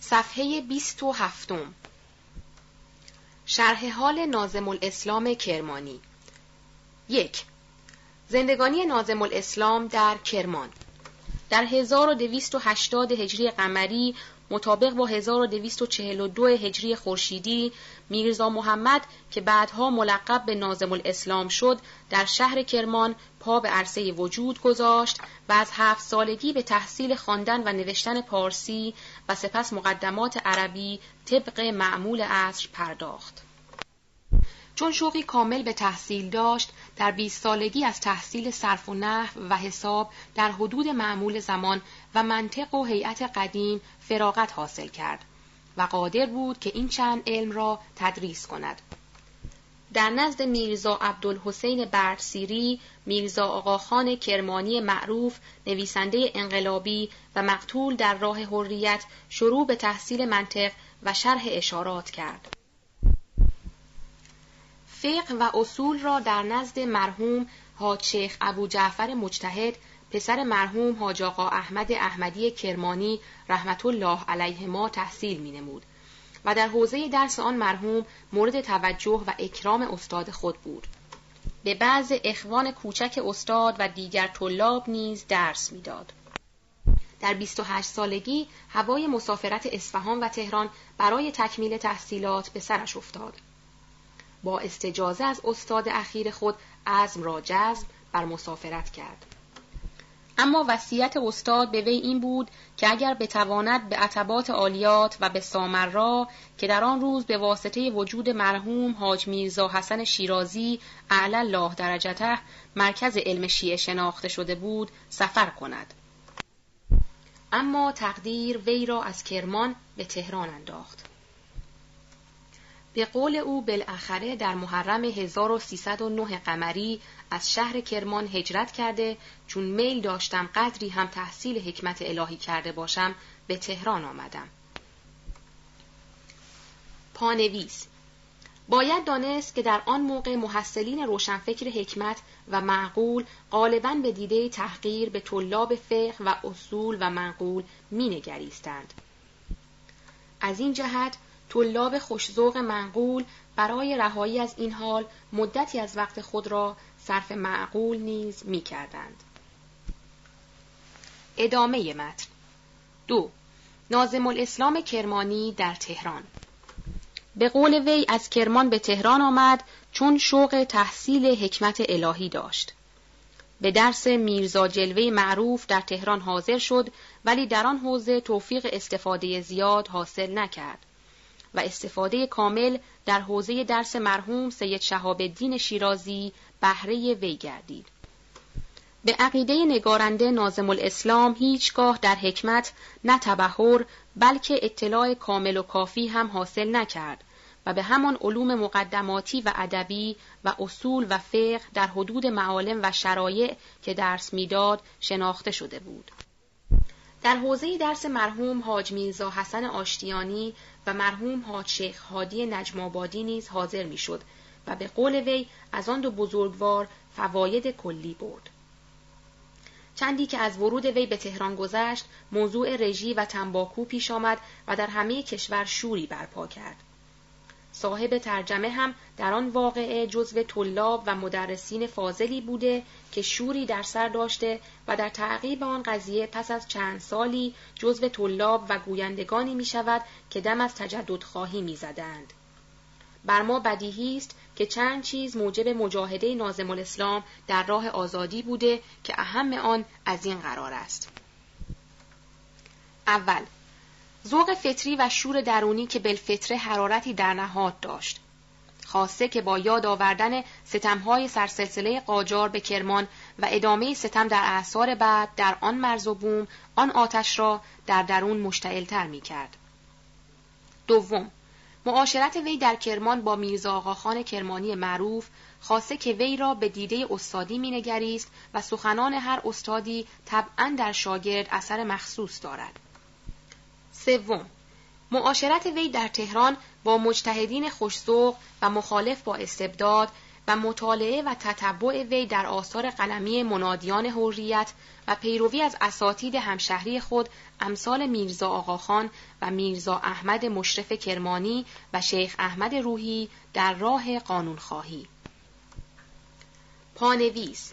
صفحه 27 شرح حال نازم الاسلام کرمانی. یک زندگانی نازم الاسلام در کرمان. در 1280 هجری قمری مطابق با 1242 هجری خورشیدی میرزا محمد که بعدها ملقب به نازم الاسلام شد در شهر کرمان پا به عرصه وجود گذاشت و از هفت سالگی به تحصیل خواندن و نوشتن پارسی و سپس مقدمات عربی طبق معمول عصر پرداخت. چون شوقی کامل به تحصیل داشت در 20 سالگی از تحصیل صرف و نحو و حساب در حدود معمول زمان و منطق و هیئت قدیم فراغت حاصل کرد و قادر بود که این چند علم را تدریس کند. در نزد میرزا عبدالحسین برسیری میرزا آقاخان کرمانی معروف نویسنده انقلابی و مقتول در راه حریت شروع به تحصیل منطق و شرح اشارات کرد. فقه و اصول را در نزد مرحوم حاج شیخ ابو جعفر مجتهد پسر مرحوم حاج آقا احمد احمدی کرمانی رحمت الله علیه ما تحصیل می نمود و در حوزه درس آن مرحوم مورد توجه و اکرام استاد خود بود. به بعض اخوان کوچک استاد و دیگر طلاب نیز درس می‌داد. در 28 سالگی هوای مسافرت اصفهان و تهران برای تکمیل تحصیلات به سرش افتاد. با استجازه از استاد اخیر خود عزم را جذب بر مسافرت کرد. اما وصیت استاد به وی این بود که اگر بتواند به عتبات عالیات و به سامرا که در آن روز به واسطه وجود مرحوم حاج میرزا حسن شیرازی اعلی الله درجته مرکز علم شیعه شناخته شده بود سفر کند. اما تقدیر وی را از کرمان به تهران انداخت. به قول او بالاخره در محرم 1309 قمری از شهر کرمان هجرت کرده چون میل داشتم قدری هم تحصیل حکمت الهی کرده باشم به تهران آمدم. پانویس باید دانست که در آن موقع محصلین روشنفکر حکمت و معقول غالبا به دیده تحقیر به طلاب فقه و اصول و معقول مینگریستند. از این جهت طلاب خوشزوق منقول برای رهایی از این حال مدتی از وقت خود را صرف معقول نیز می کردند. ادامه متن دو نازم الاسلام کرمانی در تهران به قول وی از کرمان به تهران آمد چون شوق تحصیل حکمت الهی داشت. به درس میرزا جلوه معروف در تهران حاضر شد ولی در آن حوزه توفیق استفاده زیاد حاصل نکرد. و استفاده کامل در حوزه درس مرحوم سید شهاب الدین شیرازی بهره وی گردید. به عقیده نگارنده نازم الاسلام هیچگاه در حکمت نه بلکه اطلاع کامل و کافی هم حاصل نکرد و به همان علوم مقدماتی و ادبی و اصول و فقه در حدود معالم و شرایع که درس می‌داد شناخته شده بود. در حوزه درس مرحوم حاج میرزا حسن آشتیانی و مرحوم حاج شیخ هادی نجمابادی نیز حاضر می‌شد و به قول وی از آن دو بزرگوار فواید کلی برد. چندی که از ورود وی به تهران گذشت موضوع رژی و تنباکو پیش آمد و در همه کشور شوری برپا کرد. صاحب ترجمه هم در آن واقعه جزو طلاب و مدرسین فاضلی بوده که شوری در سر داشته و در تعقیب آن قضیه پس از چند سالی جزو طلاب و گویندگانی می شود که دم از تجدد خواهی می زدند. بر ما بدیهی است که چند چیز موجب مجاهده نازم الاسلام در راه آزادی بوده که اهم آن از این قرار است. اول ذوق فطری و شور درونی که بالفطره حرارتی در نهاد داشت خاصه که با یاد آوردن ستمهای سرسلسله قاجار به کرمان و ادامه ستم در اعثار بعد در آن مرز و بوم آن آتش را در درون مشتعلتر می کرد. دوم معاشرت وی در کرمان با میرزا آقاخان کرمانی معروف خاصه که وی را به دیده استادی مینگریست و سخنان هر استادی طبعا در شاگرد اثر مخصوص دارد. سوم. معاشرت وی در تهران با مجتهدین خوشزوق و مخالف با استبداد و مطالعه و تتبع وی در آثار قلمی منادیان حریت و پیروی از اساتید همشهری خود امثال میرزا آقاخان و میرزا احمد مشرف کرمانی و شیخ احمد روحی در راه قانونخواهی. پانویس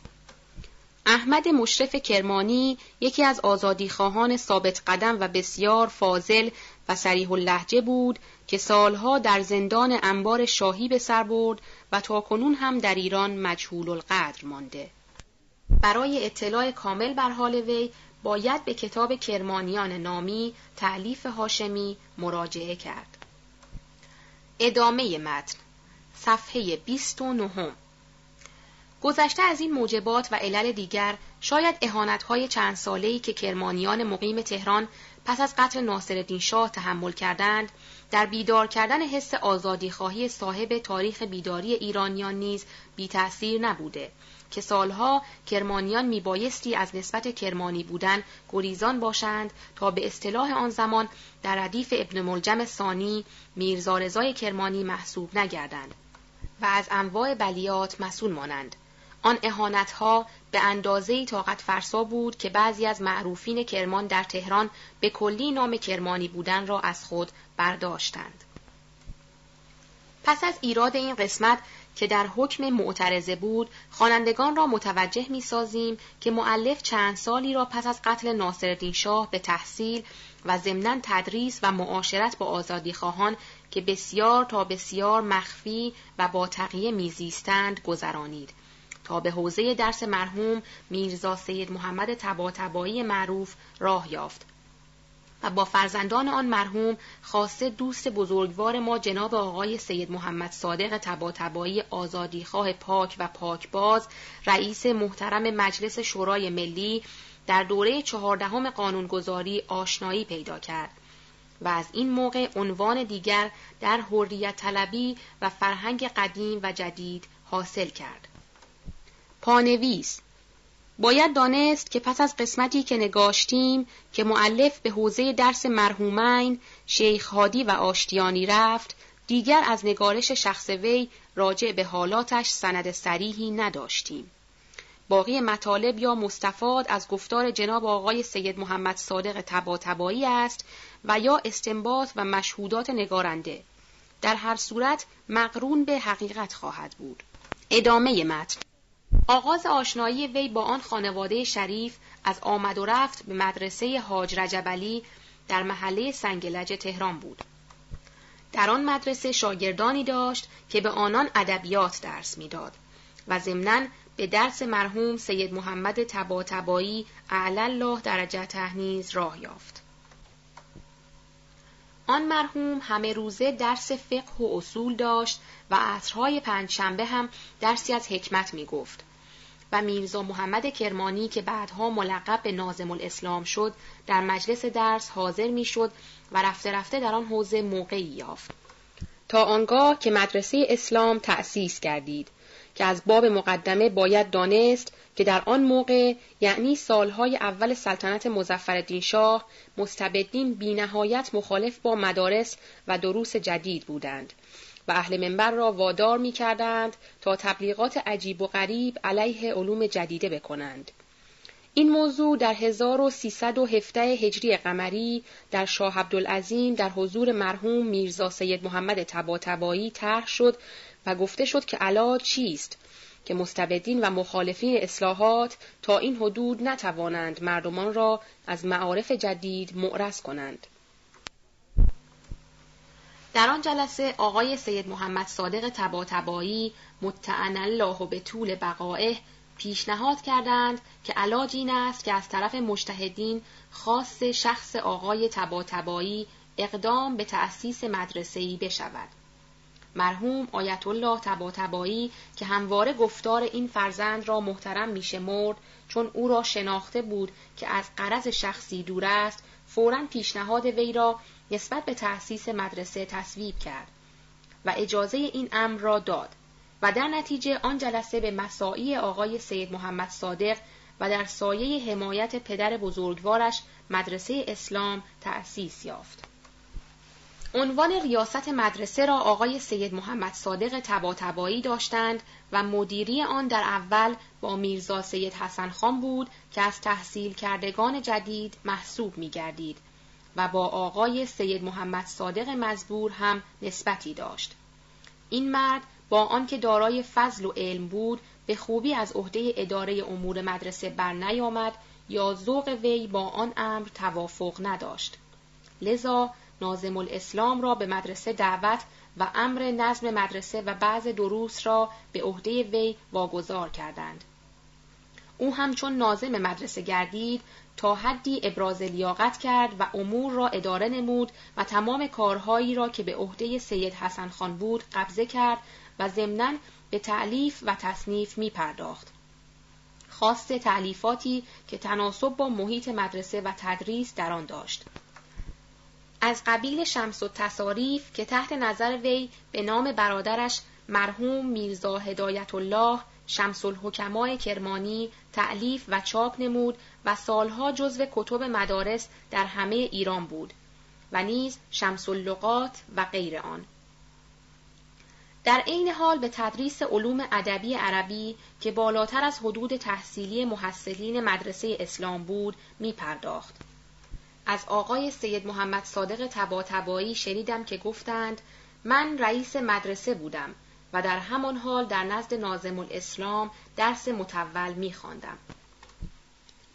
احمد مشرف کرمانی یکی از آزادیخواهان ثابت قدم و بسیار فاضل و سریح اللهجه بود که سالها در زندان انبار شاهی به سر برد و تاکنون هم در ایران مجهول القدر مانده. برای اطلاع کامل بر حال وی باید به کتاب کرمانیان نامی تعلیف هاشمی مراجعه کرد. ادامه متن صفحه 29 گذشته از این موجبات و علل دیگر شاید اهانتهای چند ساله‌ای که کرمانیان مقیم تهران پس از قتل ناصرالدین شاه تحمل کردند در بیدار کردن حس آزادی خواهی صاحب تاریخ بیداری ایرانیان نیز بی تأثیر نبوده که سالها کرمانیان میبایستی از نسبت کرمانی بودن گریزان باشند تا به اصطلاح آن زمان در ردیف ابن ملجم ثانی میرزا کرمانی محسوب نگردند و از انواع بلیات مسئول مانند. آن اهانتها به اندازه‌ای طاقت فرسا بود که بعضی از معروفین کرمان در تهران به کلی نام کرمانی بودن را از خود برداشتند. پس از ایراد این قسمت که در حکم معترضه بود خوانندگان را متوجه می سازیم که معلف چند سالی را پس از قتل ناصرالدین شاه به تحصیل و ضمنا تدریس و معاشرت با آزادی خواهان که بسیار تا بسیار مخفی و با تقیه میزیستند گذرانید تا به حوزه درس مرحوم میرزا سید محمد تباتبایی معروف راه یافت و با فرزندان آن مرحوم خاصه دوست بزرگوار ما جناب آقای سید محمد صادق تباتبایی آزادیخواه پاک و پاکباز رئیس محترم مجلس شورای ملی در دوره چهاردهم قانونگذاری آشنایی پیدا کرد و از این موقع عنوان دیگر در حریت طلبی و فرهنگ قدیم و جدید حاصل کرد. پانویس باید دانست که پس از قسمتی که نگاشتیم که معلف به حوزه درس مرحومین شیخ هادی و آشتیانی رفت دیگر از نگارش شخص وی راجع به حالاتش سند سریحی نداشتیم. باقی مطالب یا مستفاد از گفتار جناب آقای سید محمد صادق تباتبایی است و یا استنباط و مشهودات نگارنده. در هر صورت مقرون به حقیقت خواهد بود. ادامه متن آغاز آشنایی وی با آن خانواده شریف از آمد و رفت به مدرسه حاج رجبلی در محله سنگلج تهران بود. در آن مدرسه شاگردانی داشت که به آنان ادبیات درس می‌داد و ضمناً به درس مرحوم سید محمد تباتبایی اعلی الله درجه تهنیز راه یافت. آن مرحوم همه روزه درس فقه و اصول داشت و عصرهای پنجشنبه هم درسی از حکمت می گفت و میرزا محمد کرمانی که بعدها ملقب به نازم الاسلام شد در مجلس درس حاضر می شد و رفته رفته در آن حوزه موقعی یافت. تا آنگاه که مدرسه اسلام تأسیس کردید که از باب مقدمه باید دانست که در آن موقع یعنی سالهای اول سلطنت مزفر شاه مستبدین بینهایت مخالف با مدارس و دروس جدید بودند و اهل منبر را وادار می کردند تا تبلیغات عجیب و غریب علیه علوم جدیده بکنند. این موضوع در 1317 هجری قمری در شاه عبدالعظیم در حضور مرحوم میرزا سید محمد تباتبایی طرح شد و گفته شد که علاج چیست که مستبدین و مخالفین اصلاحات تا این حدود نتوانند مردمان را از معارف جدید معرض کنند. در آن جلسه آقای سید محمد صادق تباتبایی متعن الله به طول بقایه پیشنهاد کردند که علاج این است که از طرف مجتهدین خاص شخص آقای تباتبایی اقدام به تأسیس مدرسه‌ای بشود. مرحوم آیت الله تباتبایی که همواره گفتار این فرزند را محترم میشمرد چون او را شناخته بود که از قرض شخصی دور است فورا پیشنهاد وی را نسبت به تأسیس مدرسه تصویب کرد و اجازه این امر را داد و در نتیجه آن جلسه به مساعی آقای سید محمد صادق و در سایه حمایت پدر بزرگوارش مدرسه اسلام تأسیس یافت. عنوان ریاست مدرسه را آقای سید محمد صادق تباتبایی داشتند و مدیری آن در اول با میرزا سید حسن خان بود که از تحصیل کردگان جدید محسوب می گردید و با آقای سید محمد صادق مزبور هم نسبتی داشت. این مرد با آنکه دارای فضل و علم بود به خوبی از عهده اداره امور مدرسه بر نیامد یا ذوق وی با آن امر توافق نداشت. لذا نازم الاسلام را به مدرسه دعوت و امر نظم مدرسه و بعض دروس را به عهده وی واگذار کردند. او همچون نازم مدرسه گردید تا حدی ابراز لیاقت کرد و امور را اداره نمود و تمام کارهایی را که به عهده سید حسن خان بود قبضه کرد و ضمناً به تعلیف و تصنیف می پرداخت. خاص تعلیفاتی که تناسب با محیط مدرسه و تدریس در آن داشت. از قبیل شمس و تصاریف که تحت نظر وی به نام برادرش مرحوم میرزا هدایت الله شمس الحکمای کرمانی تعلیف و چاپ نمود و سالها جزو کتب مدارس در همه ایران بود و نیز شمس اللغات و غیر آن. در عین حال به تدریس علوم ادبی عربی که بالاتر از حدود تحصیلی محصلین مدرسه اسلام بود می پرداخت. از آقای سید محمد صادق تباتبایی شنیدم که گفتند من رئیس مدرسه بودم و در همان حال در نزد نازم الاسلام درس متول می خواندم.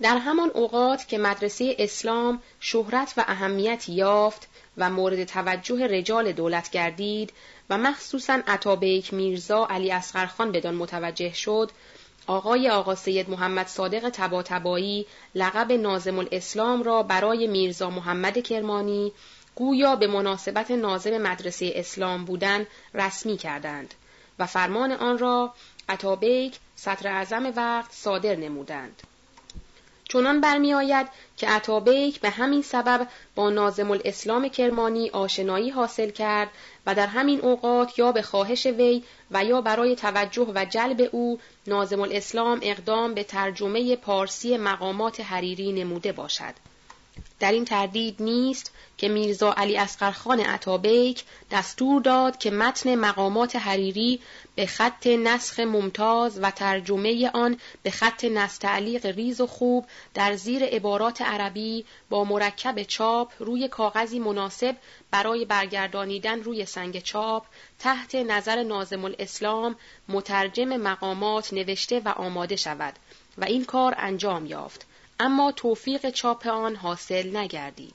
در همان اوقات که مدرسه اسلام شهرت و اهمیت یافت و مورد توجه رجال دولت گردید و مخصوصا عطابیک میرزا علی اسقرخان بدان متوجه شد آقای آقا سید محمد صادق تباتبایی لقب نازم الاسلام را برای میرزا محمد کرمانی گویا به مناسبت نازم مدرسه اسلام بودن رسمی کردند و فرمان آن را عطابیک سطر اعظم وقت صادر نمودند. چنان برمیآید که عطابیک به همین سبب با نازم الاسلام کرمانی آشنایی حاصل کرد و در همین اوقات یا به خواهش وی و یا برای توجه و جلب او نازم الاسلام اقدام به ترجمه پارسی مقامات حریری نموده باشد. در این تردید نیست که میرزا علی اسقرخان عطابیک دستور داد که متن مقامات حریری به خط نسخ ممتاز و ترجمه آن به خط نستعلیق ریز و خوب در زیر عبارات عربی با مرکب چاپ روی کاغذی مناسب برای برگردانیدن روی سنگ چاپ تحت نظر نازم الاسلام مترجم مقامات نوشته و آماده شود و این کار انجام یافت. اما توفیق چاپ آن حاصل نگردید.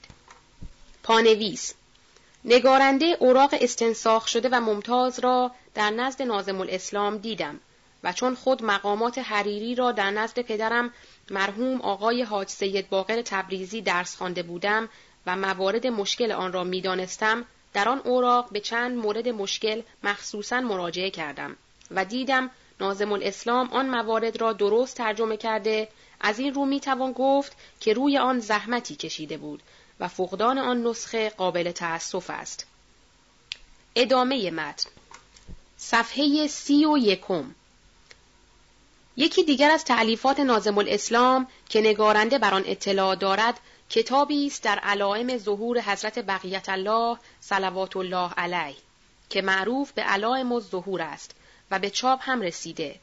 پانویس نگارنده اوراق استنساخ شده و ممتاز را در نزد نازم الاسلام دیدم و چون خود مقامات حریری را در نزد پدرم مرحوم آقای حاج سید باقر تبریزی درس خوانده بودم و موارد مشکل آن را می‌دانستم در آن اوراق به چند مورد مشکل مخصوصا مراجعه کردم و دیدم نازم الاسلام آن موارد را درست ترجمه کرده از این رو می توان گفت که روی آن زحمتی کشیده بود و فقدان آن نسخه قابل تأسف است. ادامه متن. صفحه سی و یکم. یکی دیگر از تعلیفات نازم الاسلام که نگارنده بر آن اطلاع دارد کتابی است در علائم ظهور حضرت بقیت الله صلوات الله علیه که معروف به علائم الظهور است و به چاپ هم رسیده.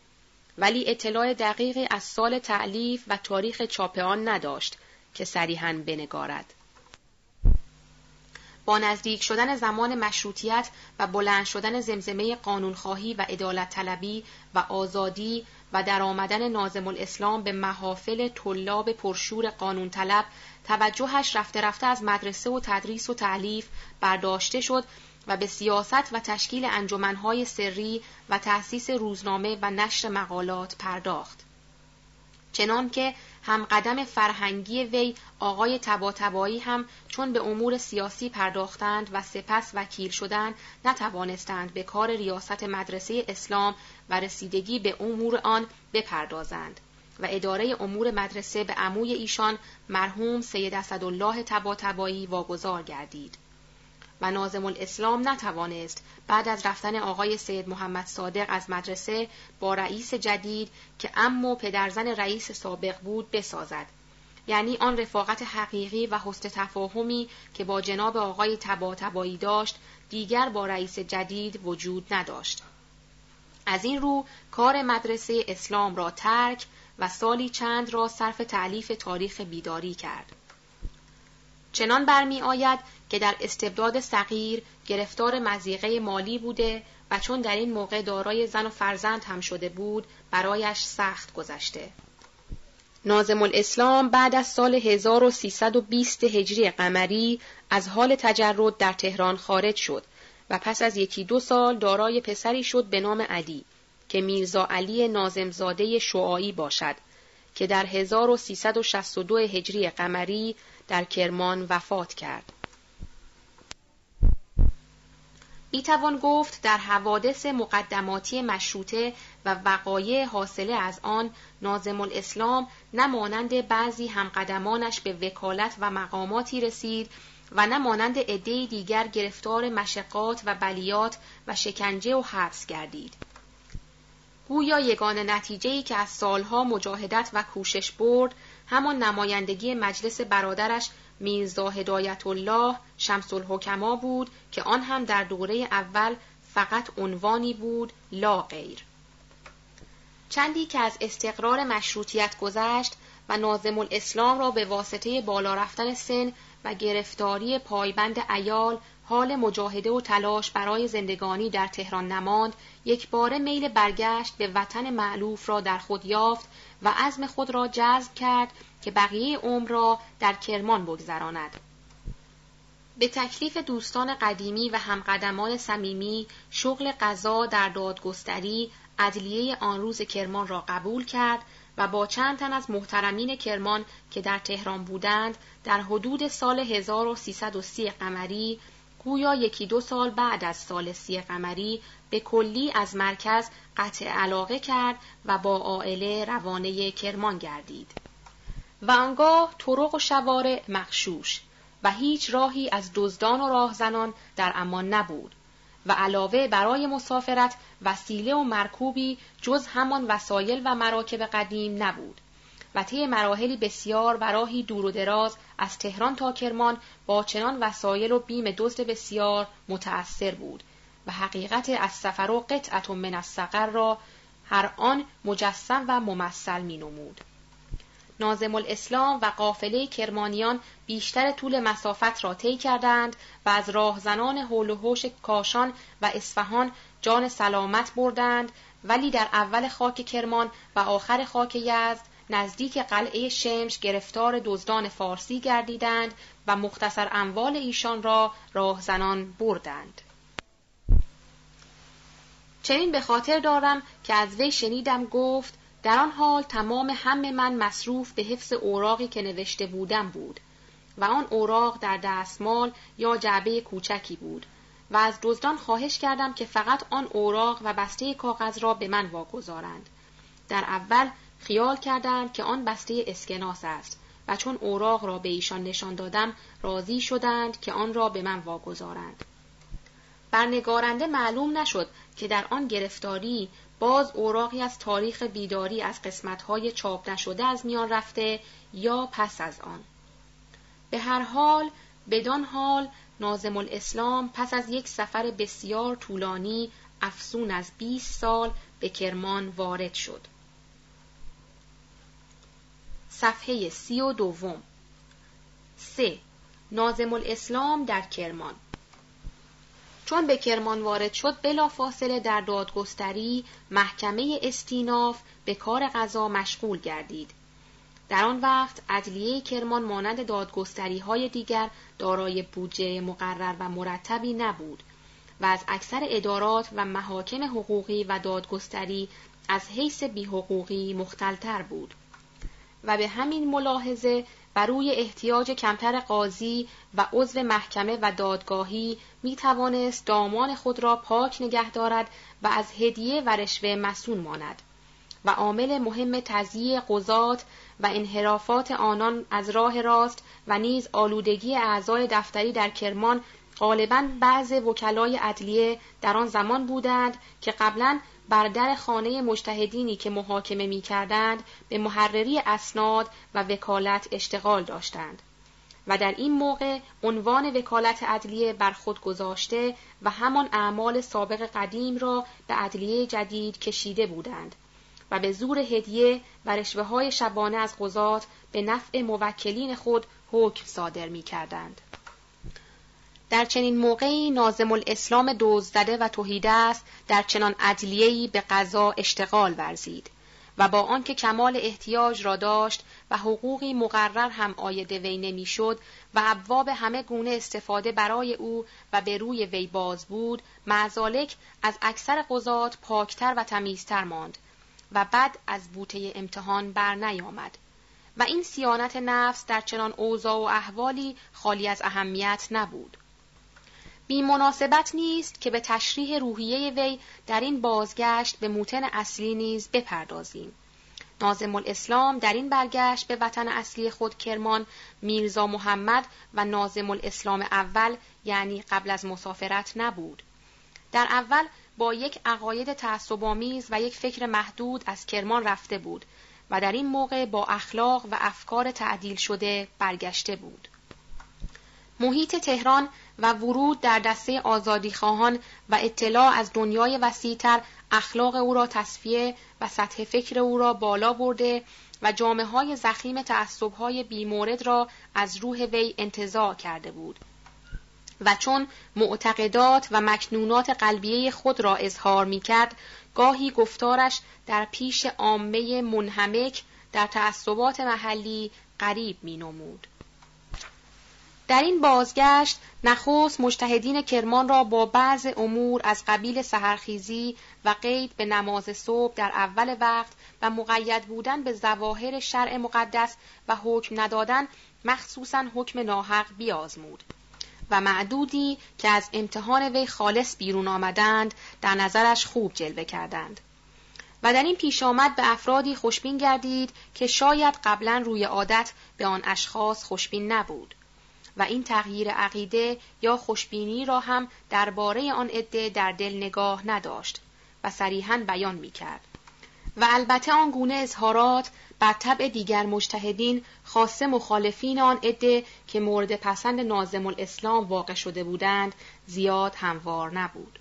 ولی اطلاع دقیقی از سال تعلیف و تاریخ چاپ آن نداشت که صریحا بنگارد. با نزدیک شدن زمان مشروطیت و بلند شدن زمزمه قانونخواهی و عدالت طلبی و آزادی و در آمدن نازم الاسلام به محافل طلاب پرشور قانون طلب توجهش رفته رفته از مدرسه و تدریس و تعلیف برداشته شد و به سیاست و تشکیل انجمنهای سری و تأسیس روزنامه و نشر مقالات پرداخت. چنان که هم قدم فرهنگی وی آقای تباتبایی هم چون به امور سیاسی پرداختند و سپس وکیل شدند نتوانستند به کار ریاست مدرسه اسلام و رسیدگی به امور آن بپردازند و اداره امور مدرسه به عموی ایشان مرحوم سید اسدالله تباتبایی واگذار گردید. و نازم الاسلام نتوانست بعد از رفتن آقای سید محمد صادق از مدرسه با رئیس جدید که امو پدرزن رئیس سابق بود بسازد یعنی آن رفاقت حقیقی و حسن تفاهمی که با جناب آقای تبا تبایی داشت دیگر با رئیس جدید وجود نداشت. از این رو کار مدرسه اسلام را ترک و سالی چند را صرف تعلیف تاریخ بیداری کرد. چنان برمی آید که در استبداد صغیر گرفتار مزیقه مالی بوده و چون در این موقع دارای زن و فرزند هم شده بود برایش سخت گذشته. نازم الاسلام بعد از سال 1320 هجری قمری از حال تجرد در تهران خارج شد و پس از یکی دو سال دارای پسری شد به نام علی که میرزا علی نازمزاده شعایی باشد که در 1362 هجری قمری در کرمان وفات کرد. توان گفت در حوادث مقدماتی مشروطه و وقایع حاصله از آن نازم الاسلام نه مانند بعضی همقدمانش به وکالت و مقاماتی رسید و نه مانند عدهای دیگر گرفتار مشقات و بلیات و شکنجه و حبس گردید. گویا یگان نتیجه‌ای که از سالها مجاهدت و کوشش برد همان نمایندگی مجلس برادرش میرزا هدایت الله شمس الحکما بود که آن هم در دوره اول فقط عنوانی بود لا غیر. چندی که از استقرار مشروطیت گذشت و نازم الاسلام را به واسطه بالا رفتن سن و گرفتاری پایبند ایال حال مجاهده و تلاش برای زندگانی در تهران نماند یک باره میل برگشت به وطن معلوف را در خود یافت و عزم خود را جذب کرد که بقیه عمر را در کرمان بگذراند. به تکلیف دوستان قدیمی و همقدمان صمیمی شغل قضا در دادگستری عدلیه آن روز کرمان را قبول کرد و با چند تن از محترمین کرمان که در تهران بودند در حدود سال 1330 قمری گویا یکی دو سال بعد از سال سی قمری به کلی از مرکز قطع علاقه کرد و با عائله روانه کرمان گردید. و آنگاه طرق و شوارع مخشوش و هیچ راهی از دزدان و راهزنان در امان نبود و علاوه برای مسافرت وسیله و مرکوبی جز همان وسایل و مراکب قدیم نبود و طی مراحلی بسیار و راهی دور و دراز از تهران تا کرمان با چنان وسایل و بیم دزد بسیار متأثر بود و حقیقت از سفر و قطعت من السقر را هر آن مجسم و ممثل می نمود. نازم الاسلام و قافله کرمانیان بیشتر طول مسافت را طی کردند و از راهزنان حول و حوش کاشان و اصفهان جان سلامت بردند ولی در اول خاک کرمان و آخر خاک یزد نزدیک قلعه شمش گرفتار دزدان فارسی گردیدند و مختصر اموال ایشان را راهزنان بردند. چنین به خاطر دارم که از وی شنیدم گفت در آن حال تمام هم من مصروف به حفظ اوراقی که نوشته بودم بود و آن اوراق در دستمال یا جعبه کوچکی بود و از دزدان خواهش کردم که فقط آن اوراق و بسته کاغذ را به من واگذارند در اول خیال کردند که آن بسته اسکناس است و چون اوراق را به ایشان نشان دادم راضی شدند که آن را به من واگذارند بر نگارنده معلوم نشد که در آن گرفتاری باز اوراقی از تاریخ بیداری از قسمتهای چاپ نشده از میان رفته یا پس از آن. به هر حال بدان حال نازم الاسلام پس از یک سفر بسیار طولانی افسون از 20 سال به کرمان وارد شد. صفحه سی و دوم. سه. نازم الاسلام در کرمان. چون به کرمان وارد شد بلافاصله در دادگستری محکمه استیناف به کار قضا مشغول گردید. در آن وقت عدلیه کرمان مانند دادگستری های دیگر دارای بودجه مقرر و مرتبی نبود و از اکثر ادارات و محاکم حقوقی و دادگستری از حیث بیحقوقی مختلتر بود. و به همین ملاحظه و روی احتیاج کمتر قاضی و عضو محکمه و دادگاهی می توانست دامان خود را پاک نگه دارد و از هدیه و رشوه مسون ماند و عامل مهم تزییع قضات و انحرافات آنان از راه راست و نیز آلودگی اعضای دفتری در کرمان غالبا بعض وکلای عدلیه در آن زمان بودند که قبلا بر در خانه مجتهدینی که محاکمه می کردند به محرری اسناد و وکالت اشتغال داشتند و در این موقع عنوان وکالت عدلیه بر خود گذاشته و همان اعمال سابق قدیم را به عدلیه جدید کشیده بودند و به زور هدیه و رشوه های شبانه از قضات به نفع موکلین خود حکم صادر می کردند. در چنین موقعی نازم الاسلام دوزدده و توحیده است در چنان عدلیهی به قضا اشتغال ورزید و با آنکه کمال احتیاج را داشت و حقوقی مقرر هم آیده وی نمی‌شد و ابواب همه گونه استفاده برای او و به روی وی باز بود معزالک از اکثر قضات پاکتر و تمیزتر ماند و بد از بوته امتحان بر نیامد و این سیانت نفس در چنان اوضاع و احوالی خالی از اهمیت نبود. بی مناسبت نیست که به تشریح روحیه وی در این بازگشت به موتن اصلی نیز بپردازیم. نازم الاسلام در این برگشت به وطن اصلی خود کرمان میرزا محمد و نازم الاسلام اول یعنی قبل از مسافرت نبود. در اول با یک عقاید تعصبآمیز و یک فکر محدود از کرمان رفته بود و در این موقع با اخلاق و افکار تعدیل شده برگشته بود. محیط تهران و ورود در دسته آزادیخواهان و اطلاع از دنیای وسیعتر اخلاق او را تصفیه و سطح فکر او را بالا برده و جامعه های زخیم تعصب های بیمورد را از روح وی انتظار کرده بود. و چون معتقدات و مکنونات قلبیه خود را اظهار می کرد، گاهی گفتارش در پیش عامه منهمک در تعصبات محلی قریب می نمود. در این بازگشت نخست مجتهدین کرمان را با بعض امور از قبیل سهرخیزی و قید به نماز صبح در اول وقت و مقید بودن به زواهر شرع مقدس و حکم ندادن مخصوصا حکم ناحق بیازمود. و معدودی که از امتحان وی خالص بیرون آمدند در نظرش خوب جلوه کردند. و در این پیش آمد به افرادی خوشبین گردید که شاید قبلا روی عادت به آن اشخاص خوشبین نبود. و این تغییر عقیده یا خوشبینی را هم درباره آن عده در دل نگاه نداشت و صریحا بیان می کرد. و البته آن گونه اظهارات بر طبع دیگر مجتهدین خاصه مخالفین آن عده که مورد پسند نازم الاسلام واقع شده بودند زیاد هموار نبود.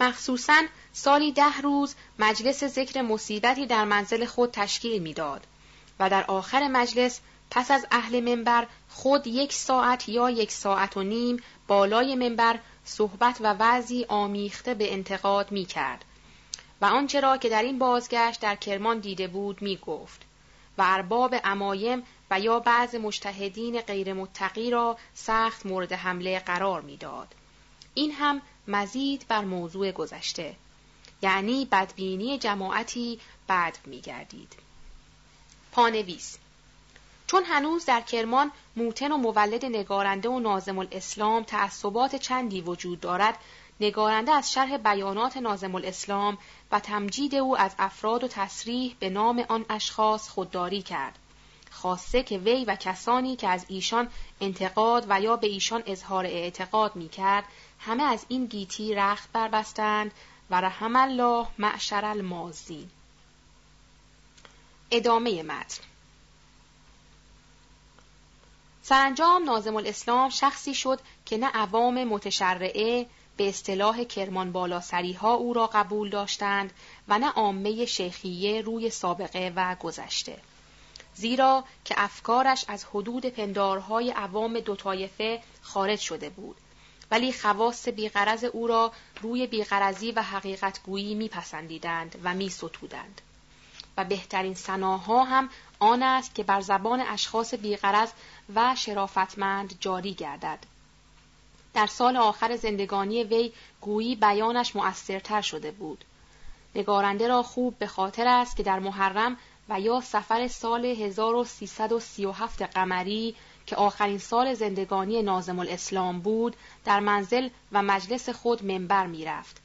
مخصوصا سالی ده روز مجلس ذکر مصیبتی در منزل خود تشکیل می‌داد و در آخر مجلس پس از اهل منبر خود یک ساعت یا یک ساعت و نیم بالای منبر صحبت و وضعی آمیخته به انتقاد می کرد و آنچه را که در این بازگشت در کرمان دیده بود می گفت و ارباب امایم و یا بعض مجتهدین غیر متقی را سخت مورد حمله قرار می‌داد. این هم مزید بر موضوع گذشته یعنی بدبینی جماعتی بد می گردید. پانویس چون هنوز در کرمان موتن و مولد نگارنده و نازم الاسلام تعصبات چندی وجود دارد نگارنده از شرح بیانات نازم الاسلام و تمجید او از افراد و تصریح به نام آن اشخاص خودداری کرد. خاصه که وی و کسانی که از ایشان انتقاد و یا به ایشان اظهار اعتقاد می کرد همه از این گیتی رخت بربستند و رحم الله معشر المازین ادامه متن. سرانجام نازم الاسلام شخصی شد که نه عوام متشرعه به اصطلاح کرمان بالاسری ها او را قبول داشتند و نه عامه شیخیه روی سابقه و گذشته. زیرا که افکارش از حدود پندارهای عوام دو طایفه خارج شده بود ولی خواست بیغرز او را روی بیغرزی و حقیقت گویی میپسندیدند و میستودند و بهترین سناها هم آن است که بر زبان اشخاص بیغرز و شرافتمند جاری گردد. در سال آخر زندگانی وی گویی بیانش مؤثرتر شده بود. نگارنده را خوب به خاطر است که در محرم و یا سفر سال 1337 قمری که آخرین سال زندگانی نازم الاسلام بود در منزل و مجلس خود منبر می رفت.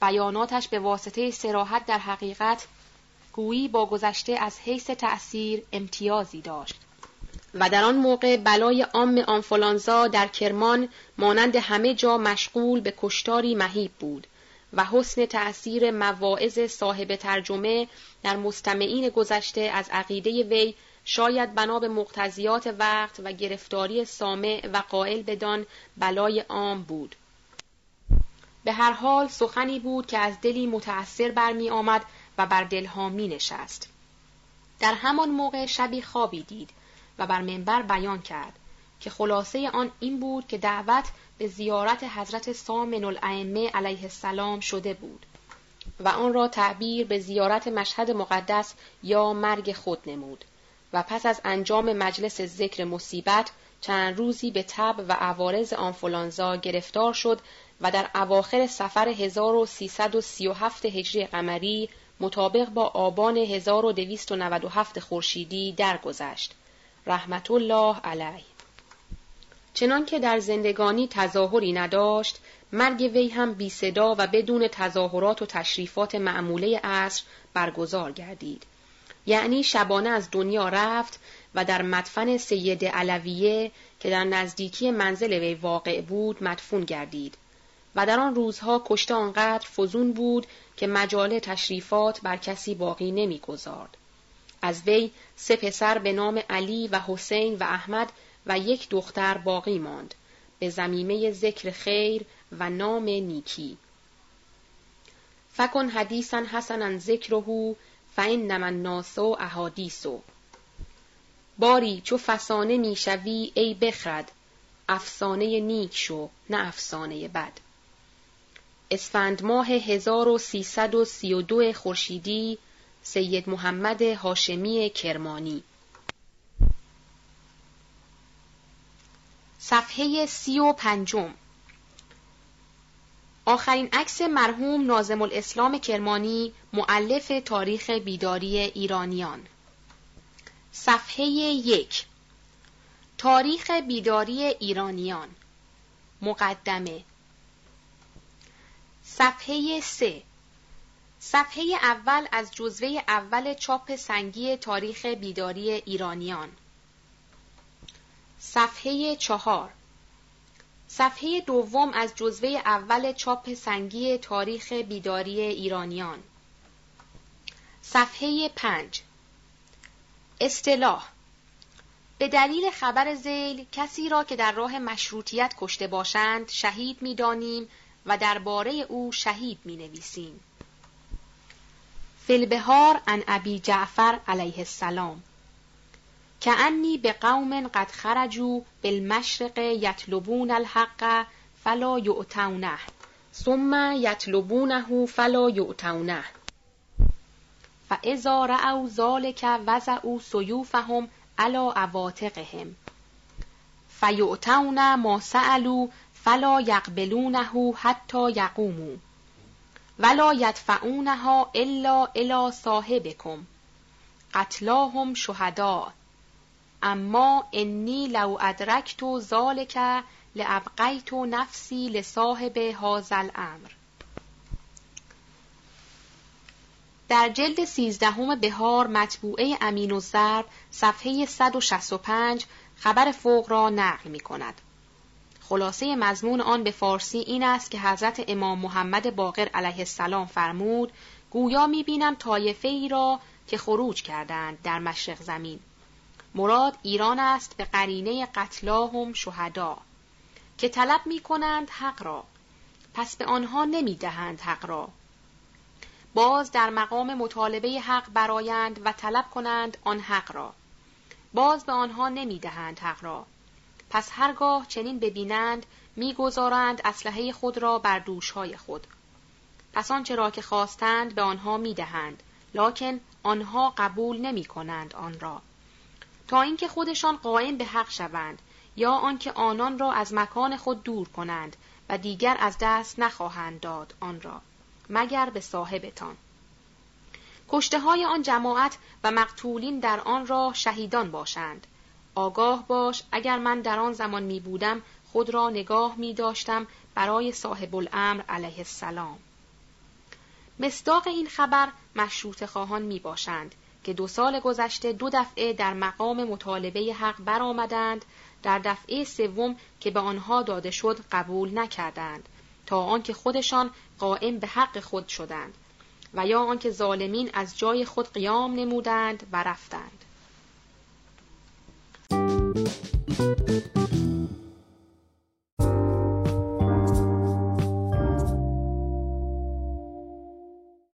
بیاناتش به واسطه سراحت در حقیقت گویی با گذشته از حیث تأثیر امتیازی داشت. و در آن موقع بلای عام آنفولانزا در کرمان مانند همه جا مشغول به کشتاری مهیب بود و حسن تأثیر مواعظ صاحب ترجمه در مستمعین گذشته از عقیده وی شاید بنا به مقتضیات وقت و گرفتاری سامع و قائل بدان بلای عام بود به هر حال سخنی بود که از دلی متأثر برمی آمد و بر دلها می نشست. در همان موقع شبی خوابی دید بر منبر بیان کرد که خلاصه آن این بود که دعوت به زیارت حضرت سامن الائمه علیه السلام شده بود و آن را تعبیر به زیارت مشهد مقدس یا مرگ خود نمود و پس از انجام مجلس ذکر مصیبت چند روزی به تب و عوارض آنفولانزا گرفتار شد و در اواخر سفر 1337 هجری قمری مطابق با آبان 1297 خورشیدی درگذشت. رحمت الله علیه. چنان که در زندگانی تظاهری نداشت، مرگ وی هم بی صدا و بدون تظاهرات و تشریفات معموله عصر برگزار گردید. یعنی شبانه از دنیا رفت و در مدفن سید علویه که در نزدیکی منزل وی واقع بود مدفون گردید و در آن روزها کشته آنقدر فزون بود که مجال تشریفات بر کسی باقی نمی‌گذارد. از وی سه پسر به نام علی و حسین و احمد و یک دختر باقی ماند. به زمیمه ذکر خیر و نام نیکی. فکن حدیثا حسنا ذکره فانما الناس احادیثو. باری چو فسانه می‌شوی ای بخرد افسانه نیک شو نه افسانه بد. اسفند ماه 1332 خورشیدی سید محمد هاشمی کرمانی. صفحه سی و پنجم. آخرین عکس مرحوم نازم الاسلام کرمانی معلف تاریخ بیداری ایرانیان. صفحه یک. تاریخ بیداری ایرانیان. مقدمه. صفحه سه. صفحه اول از جزوه اول چاپ سنگی تاریخ بیداری ایرانیان. صفحه چهار. صفحه دوم از جزوه اول چاپ سنگی تاریخ بیداری ایرانیان. صفحه پنج. اصطلاح. به دلیل خبر زیل کسی را که در راه مشروطیت کشته باشند شهید می‌دانیم و درباره او شهید می نویسیم. فلبهار ان ابی جعفر علیه السلام. که انی به قوم قد خرجوا بالمشرق یطلبون الحق فلا یعتونه ثم یطلبونه فلا یعتونه فاذا رأوا ذلك وضعوا سیوفهم علی عواتقهم. فیعتون ما سألوا فلا یقبلونه حتی یقوموا. ولا یدفعونها الا الی صاحبکم. قتلاهم شهدا. اما انی لو ادرکت ذالک لابقیت نفسی لصاحب هذا الامر. در جلد سیزدهم بهار مطبوعه امین و صفحه 165 خبر فوق را نقل می کند. خلاصه مضمون آن به فارسی این است که حضرت امام محمد باقر علیه السلام فرمود گویا می بینم طایفه ای را که خروج کردند در مشرق زمین. مراد ایران است به قرینه قتلاهم شهدا که طلب می کنند حق را. پس به آنها نمی دهند حق را. باز در مقام مطالبه حق برایند و طلب کنند آن حق را. باز به آنها نمی دهند حق را. پس هرگاه چنین ببینند می‌گذارند اسلحه خود را بر دوشهای خود. پس آنچه را که خواستند به آنها می‌دهند لکن آنها قبول نمی کنند آن را. تا اینکه خودشان قائم به حق شوند یا آنکه آنان را از مکان خود دور کنند و دیگر از دست نخواهند داد آن را مگر به صاحبتان. کشته های آن جماعت و مقتولین در آن را شهیدان باشند. آگاه باش اگر من در آن زمان می بودم خود را نگاه می داشتم برای صاحب الامر علیه السلام. مصداق این خبر مشروط خواهان می باشند که دو سال گذشته دو دفعه در مقام مطالبه حق برآمدند در دفعه سوم که به آنها داده شد قبول نکردند تا آنکه خودشان قائم به حق خود شدند و یا آنکه ظالمین از جای خود قیام نمودند و رفتند. Thank you.